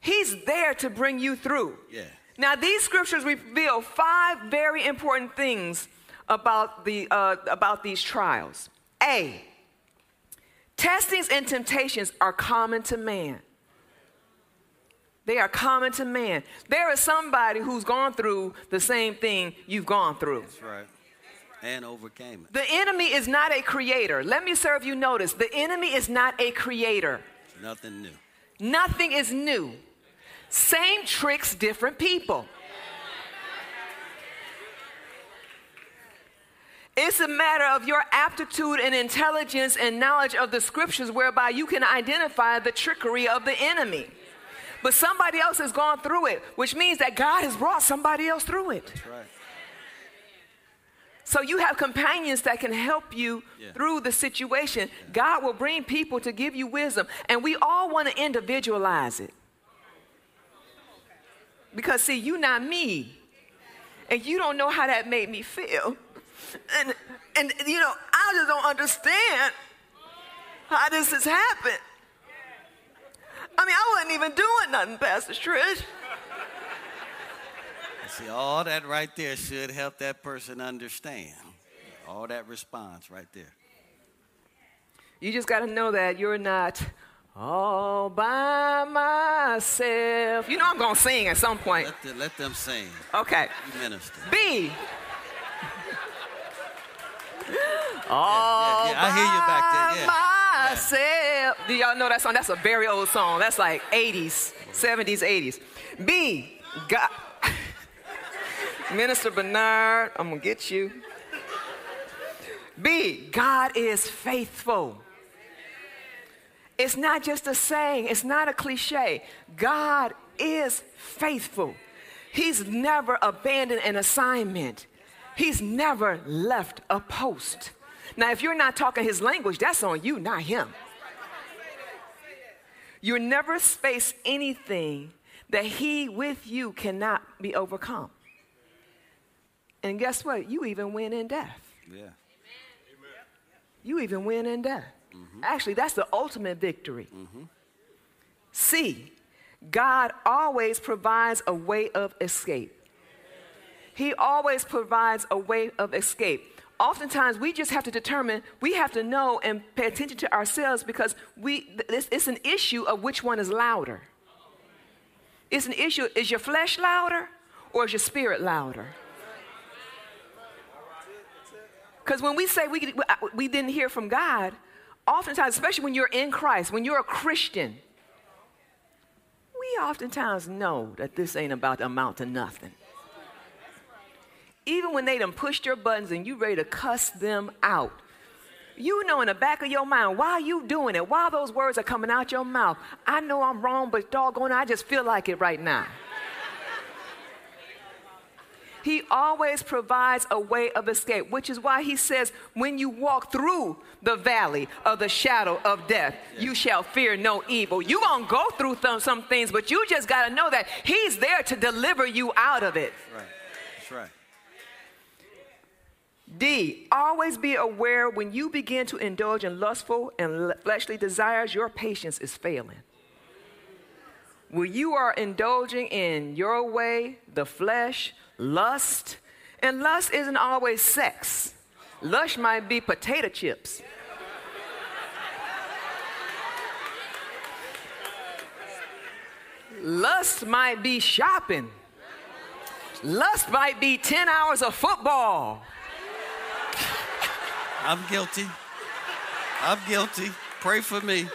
He's there to bring you through. Yeah. Now, these scriptures reveal five very important things about, the, uh, about these trials. A, testings and temptations are common to man. They are common to man. There is somebody who's gone through the same thing you've gone through. That's right. And overcame it. The enemy is not a creator. Let me serve you notice. The enemy is not a creator. Nothing new. Nothing is new. Same tricks, different people. It's a matter of your aptitude and intelligence and knowledge of the scriptures whereby you can identify the trickery of the enemy. But somebody else has gone through it, which means that God has brought somebody else through it. That's right. So you have companions that can help you Yeah. through the situation. God will bring people to give you wisdom, and we all want to individualize it. Because see, you not me, and you don't know how that made me feel, and and you know I just don't understand how this has happened. I mean, I wasn't even doing nothing, Pastor Trish. See, all that right there should help that person understand. All that response right there. You just got to know that you're not all by myself. You know I'm going to sing at some point. Let, the, let them sing. Okay. You minister. B. *laughs* All yeah, I hear you back there, yeah. myself. Do y'all know that song? That's a very old song. That's like 80s, 70s, 80s. B. God. *laughs* Minister Bernard, I'm going to get you. B. God is faithful. It's not just a saying, it's not a cliche. God is faithful. He's never abandoned an assignment, He's never left a post. Now, if you're not talking His language, that's on you, not Him. You'll never face anything that He with you cannot be overcome. And guess what? You even win in death. Yeah. You even win in death. Mm-hmm. Actually, that's the ultimate victory. Mm-hmm. See, God always provides a way of escape. He always provides a way of escape. Oftentimes, we just have to determine, we have to know and pay attention to ourselves because we, it's, it's an issue of which one is louder. It's an issue, is your flesh louder or is your spirit louder? Because when we say we, we uh, didn't hear from God, oftentimes, especially when you're in Christ, when you're a Christian, we oftentimes know that this ain't about to amount to nothing. Even when they done pushed your buttons and you ready to cuss them out, you know in the back of your mind, why you doing it? Why those words are coming out your mouth? I know I'm wrong, but doggone, I just feel like it right now. He always provides a way of escape, which is why he says, when you walk through the valley of the shadow of death, you shall fear no evil. You're going to go through th- some things, but you just got to know that he's there to deliver you out of it. Right. That's right. D, always be aware when you begin to indulge in lustful and fleshly desires, your patience is failing. When you are indulging in your way, the flesh, lust, and lust isn't always sex. Lust might be potato chips. Lust might be shopping. Lust might be 10 hours of football. I'm guilty. I'm guilty. Pray for me.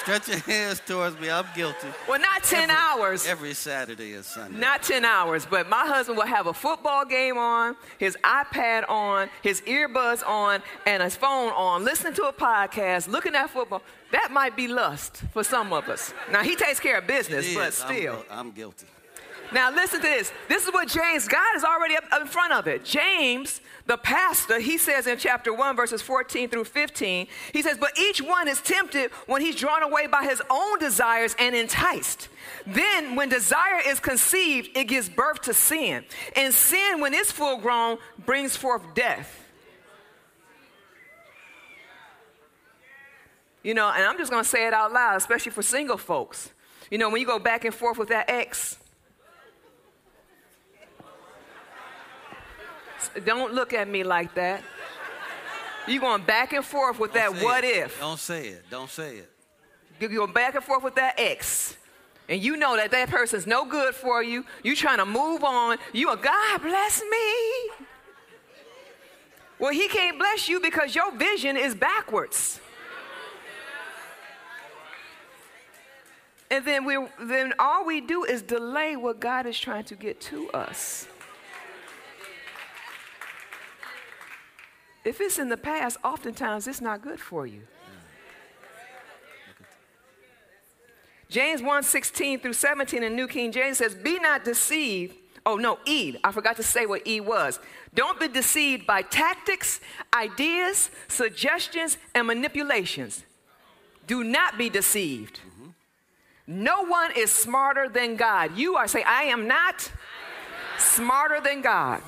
Stretch your hands towards me. I'm guilty. Well, not 10 every, hours. Every Saturday is Sunday. Not 10 hours, but my husband will have a football game on, his iPad on, his earbuds on, and his phone on, listening to a podcast, looking at football. That might be lust for some of us. Now, he takes care of business, but still. I'm, I'm guilty. Now, listen to this. This is what James, God is already up in front of it. James, the pastor, he says in chapter 1, verses 14 through 15, he says, But each one is tempted when he's drawn away by his own desires and enticed. Then, when desire is conceived, it gives birth to sin. And sin, when it's full grown, brings forth death. You know, and I'm just going to say it out loud, especially for single folks. You know, when you go back and forth with that ex, Don't look at me like that. You're going back and forth with Don't that what it. if. Don't say it. Don't say it. You're going back and forth with that ex. And you know that that person's no good for you. You trying to move on. You are, God bless me. Well, he can't bless you because your vision is backwards. And then we then all we do is delay what God is trying to get to us. If it's in the past, oftentimes it's not good for you. James 1 16 through 17 in New King James says, Be not deceived. Oh, no, E. I forgot to say what E was. Don't be deceived by tactics, ideas, suggestions, and manipulations. Do not be deceived. Mm-hmm. No one is smarter than God. You are saying, I am not, I am not. smarter than God.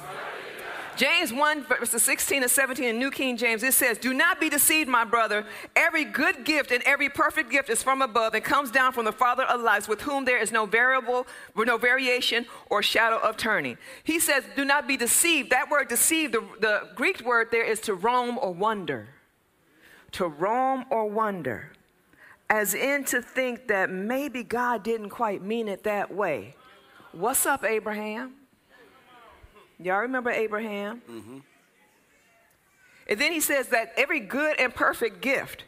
James 1, verses 16 and 17 in New King James, it says, Do not be deceived, my brother. Every good gift and every perfect gift is from above and comes down from the Father of lights, with whom there is no variable, no variation or shadow of turning. He says, Do not be deceived. That word deceived, the, the Greek word there is to roam or wonder. To roam or wonder. As in to think that maybe God didn't quite mean it that way. What's up, Abraham? Y'all remember Abraham? Mm-hmm. And then he says that every good and perfect gift,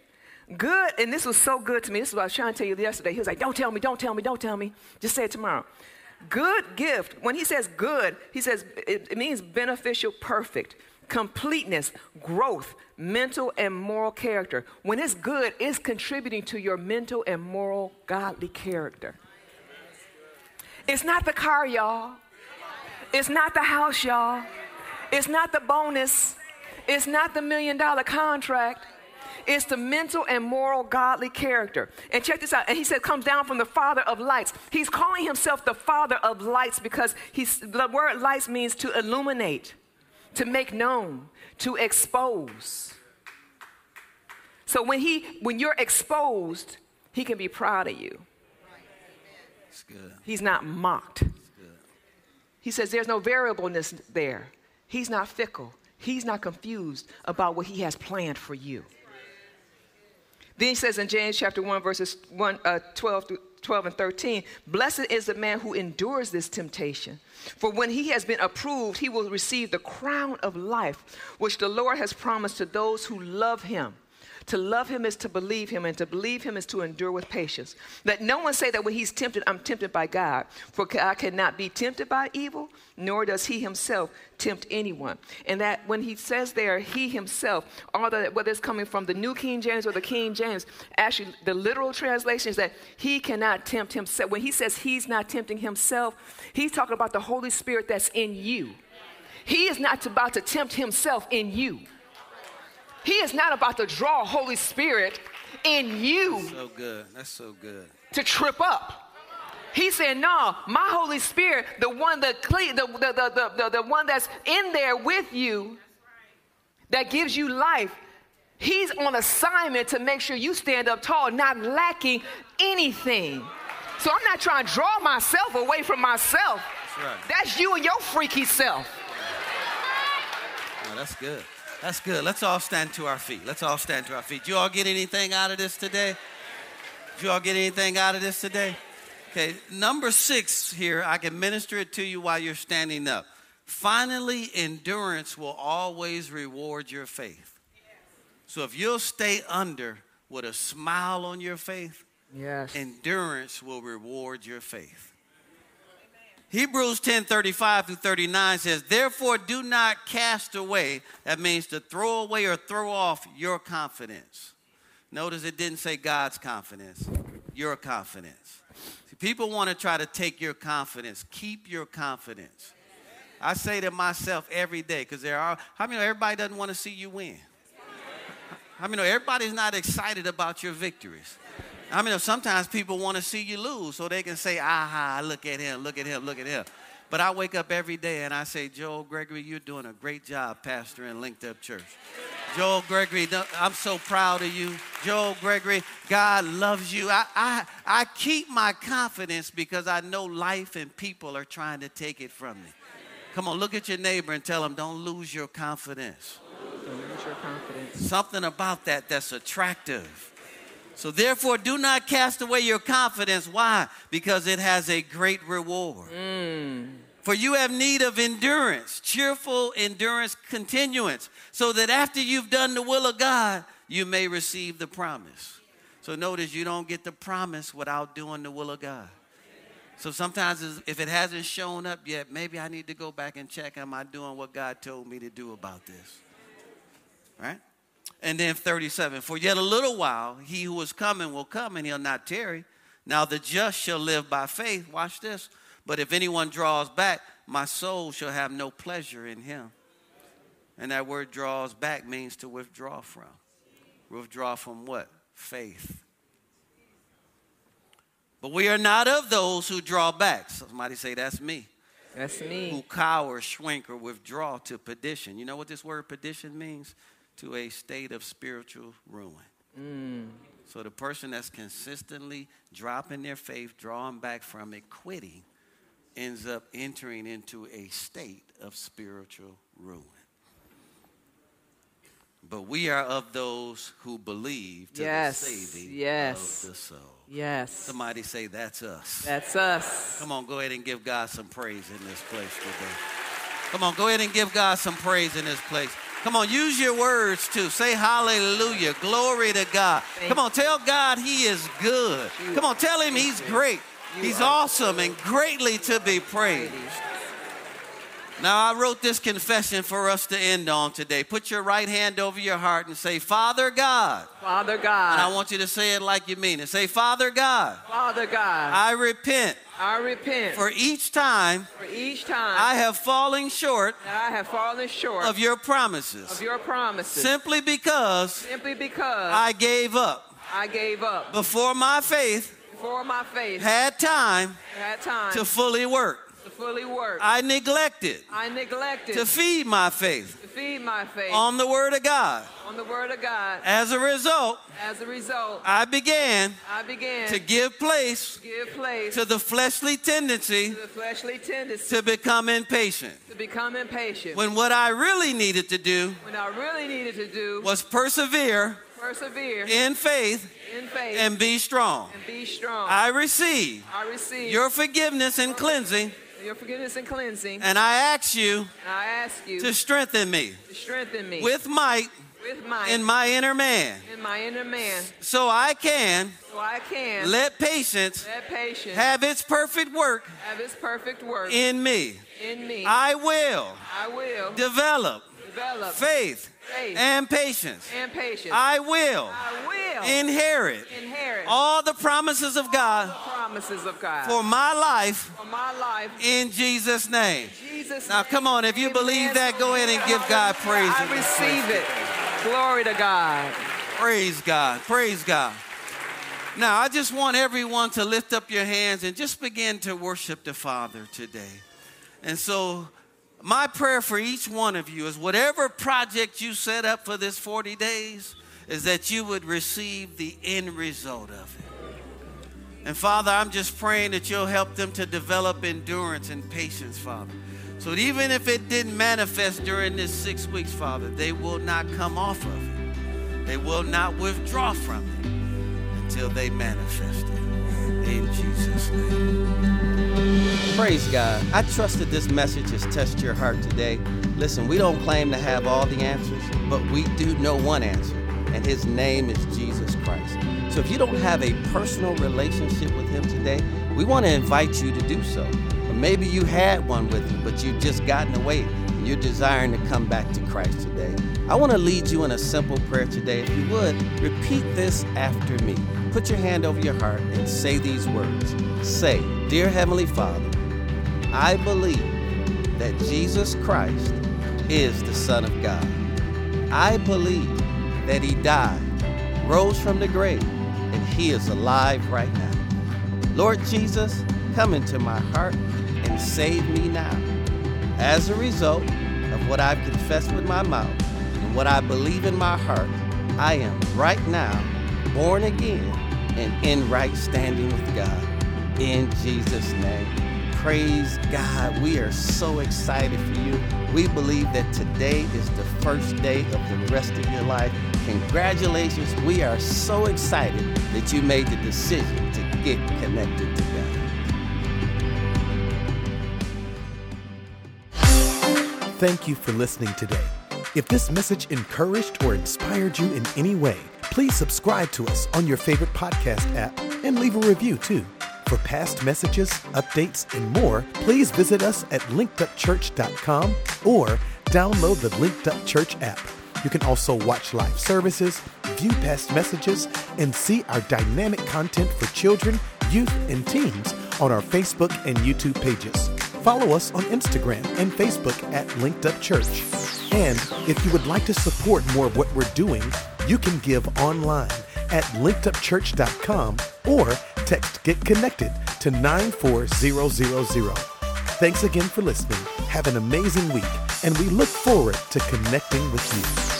good, and this was so good to me. This is what I was trying to tell you yesterday. He was like, Don't tell me, don't tell me, don't tell me. Just say it tomorrow. Good gift, when he says good, he says it, it means beneficial, perfect, completeness, growth, mental and moral character. When it's good, it's contributing to your mental and moral godly character. It's not the car, y'all. It's not the house, y'all. It's not the bonus. It's not the million dollar contract. It's the mental and moral godly character. And check this out. And he said, comes down from the Father of lights. He's calling himself the Father of lights because he's, the word lights means to illuminate, to make known, to expose. So when he when you're exposed, he can be proud of you. He's not mocked. He says there's no variableness there. He's not fickle. He's not confused about what he has planned for you. Then he says in James chapter 1, verses 1, uh, 12 through 12 and 13, blessed is the man who endures this temptation. For when he has been approved, he will receive the crown of life, which the Lord has promised to those who love him. To love him is to believe him, and to believe him is to endure with patience. Let no one say that when he's tempted, I'm tempted by God. For I cannot be tempted by evil, nor does he himself tempt anyone. And that when he says there, he himself, although whether it's coming from the New King James or the King James, actually the literal translation is that he cannot tempt himself. When he says he's not tempting himself, he's talking about the Holy Spirit that's in you. He is not about to tempt himself in you. He is not about to draw Holy Spirit in you. So good. That's so good. To trip up. He said, No, my Holy Spirit, the one, the, the, the, the, the, the one that's in there with you, that gives you life, He's on assignment to make sure you stand up tall, not lacking anything. So I'm not trying to draw myself away from myself. That's right. That's you and your freaky self. Oh, that's good. That's good. Let's all stand to our feet. Let's all stand to our feet. Do you all get anything out of this today? Did you all get anything out of this today? Okay, number six here, I can minister it to you while you're standing up. Finally, endurance will always reward your faith. So if you'll stay under with a smile on your faith, Yes. endurance will reward your faith. Hebrews 10 35 through 39 says, Therefore, do not cast away. That means to throw away or throw off your confidence. Notice it didn't say God's confidence, your confidence. See, people want to try to take your confidence. Keep your confidence. I say to myself every day, because there are, how many know everybody doesn't want to see you win? How many know everybody's not excited about your victories? I mean, sometimes people want to see you lose so they can say, aha, look at him, look at him, look at him. But I wake up every day and I say, Joel Gregory, you're doing a great job pastoring Linked Up Church. Joel Gregory, I'm so proud of you. Joel Gregory, God loves you. I, I, I keep my confidence because I know life and people are trying to take it from me. Come on, look at your neighbor and tell him, don't lose your confidence. Don't lose your confidence. Something about that that's attractive. So therefore, do not cast away your confidence. Why? Because it has a great reward. Mm. For you have need of endurance, cheerful endurance, continuance, so that after you've done the will of God, you may receive the promise. So notice you don't get the promise without doing the will of God. So sometimes if it hasn't shown up yet, maybe I need to go back and check, am I doing what God told me to do about this? Right? And then 37, for yet a little while, he who is coming will come and he'll not tarry. Now the just shall live by faith. Watch this. But if anyone draws back, my soul shall have no pleasure in him. And that word draws back means to withdraw from. Withdraw from what? Faith. But we are not of those who draw back. Somebody say, That's me. That's me. Who cower, shrink, or withdraw to perdition. You know what this word perdition means? To a state of spiritual ruin. Mm. So the person that's consistently dropping their faith, drawing back from it, quitting, ends up entering into a state of spiritual ruin. But we are of those who believe to Yes, the saving yes. of the soul. Yes. Somebody say, That's us. That's us. Come on, go ahead and give God some praise in this place today. Come on, go ahead and give God some praise in this place. Come on, use your words too. Say hallelujah. Glory to God. Thank Come on, tell God He is good. You Come on, tell Him He's great. You He's awesome and greatly to be praised. Now, I wrote this confession for us to end on today. Put your right hand over your heart and say, Father God. Father God. And I want you to say it like you mean it. Say, Father God, Father God. I repent I repent. For each time for each time I have fallen short I have fallen short of your promises. of your promises. Simply because simply because I gave up. I gave up. Before my faith before my faith had time had time to fully work. Fully work. I neglected I neglected to feed my faith to feed my faith on the Word of God. on the Word of God. As a result, As a result, I began I began to give place to give place to the fleshly tendency to the fleshly tendency to become impatient. to become impatient. When what I really needed to do when I really needed to do was persevere persevere in faith in faith and be strong. and be strong. I receive I receive your forgiveness and cleansing, your forgiveness and cleansing. and I ask you I ask you to strengthen me to strengthen me with might with might in my inner man in my inner man so I can so I can let patience let patience have its perfect work have its perfect work in me. in me. I will I will develop develop faith faith and patience. and patience. I will I will inherit inherit all the promises of God promises of God for my life for my life. in Jesus' name. Jesus. Now, come on, if you name, believe that, go ahead and give God praise. I receive place. it. Glory to God. Praise God. Praise God. Now, I just want everyone to lift up your hands and just begin to worship the Father today. And so, my prayer for each one of you is whatever project you set up for this 40 days, is that you would receive the end result of it. And Father, I'm just praying that you'll help them to develop endurance and patience, Father. So that even if it didn't manifest during this six weeks, Father, they will not come off of it. They will not withdraw from it until they manifest it. In Jesus' name. Praise God. I trust that this message has touched your heart today. Listen, we don't claim to have all the answers, but we do know one answer, and his name is Jesus Christ. So if you don't have a personal relationship with him today, we want to invite you to do so. Or maybe you had one with him, but you've just gotten away and you're desiring to come back to Christ today. I want to lead you in a simple prayer today. If you would, repeat this after me. Put your hand over your heart and say these words. Say, Dear Heavenly Father, I believe that Jesus Christ is the Son of God. I believe that He died, rose from the grave, and He is alive right now. Lord Jesus, come into my heart and save me now. As a result of what I've confessed with my mouth and what I believe in my heart, I am right now born again and in right standing with God. In Jesus' name. Praise God. We are so excited for you. We believe that today is the first day of the rest of your life. Congratulations. We are so excited that you made the decision to get connected to God. Thank you for listening today. If this message encouraged or inspired you in any way, please subscribe to us on your favorite podcast app and leave a review too. For past messages, updates, and more, please visit us at linkedupchurch.com or download the Linked Up Church app. You can also watch live services, view past messages, and see our dynamic content for children, youth, and teens on our Facebook and YouTube pages. Follow us on Instagram and Facebook at Linked Up Church. And if you would like to support more of what we're doing, you can give online at linkedupchurch.com or text Get Connected to 94000. Thanks again for listening. Have an amazing week, and we look forward to connecting with you.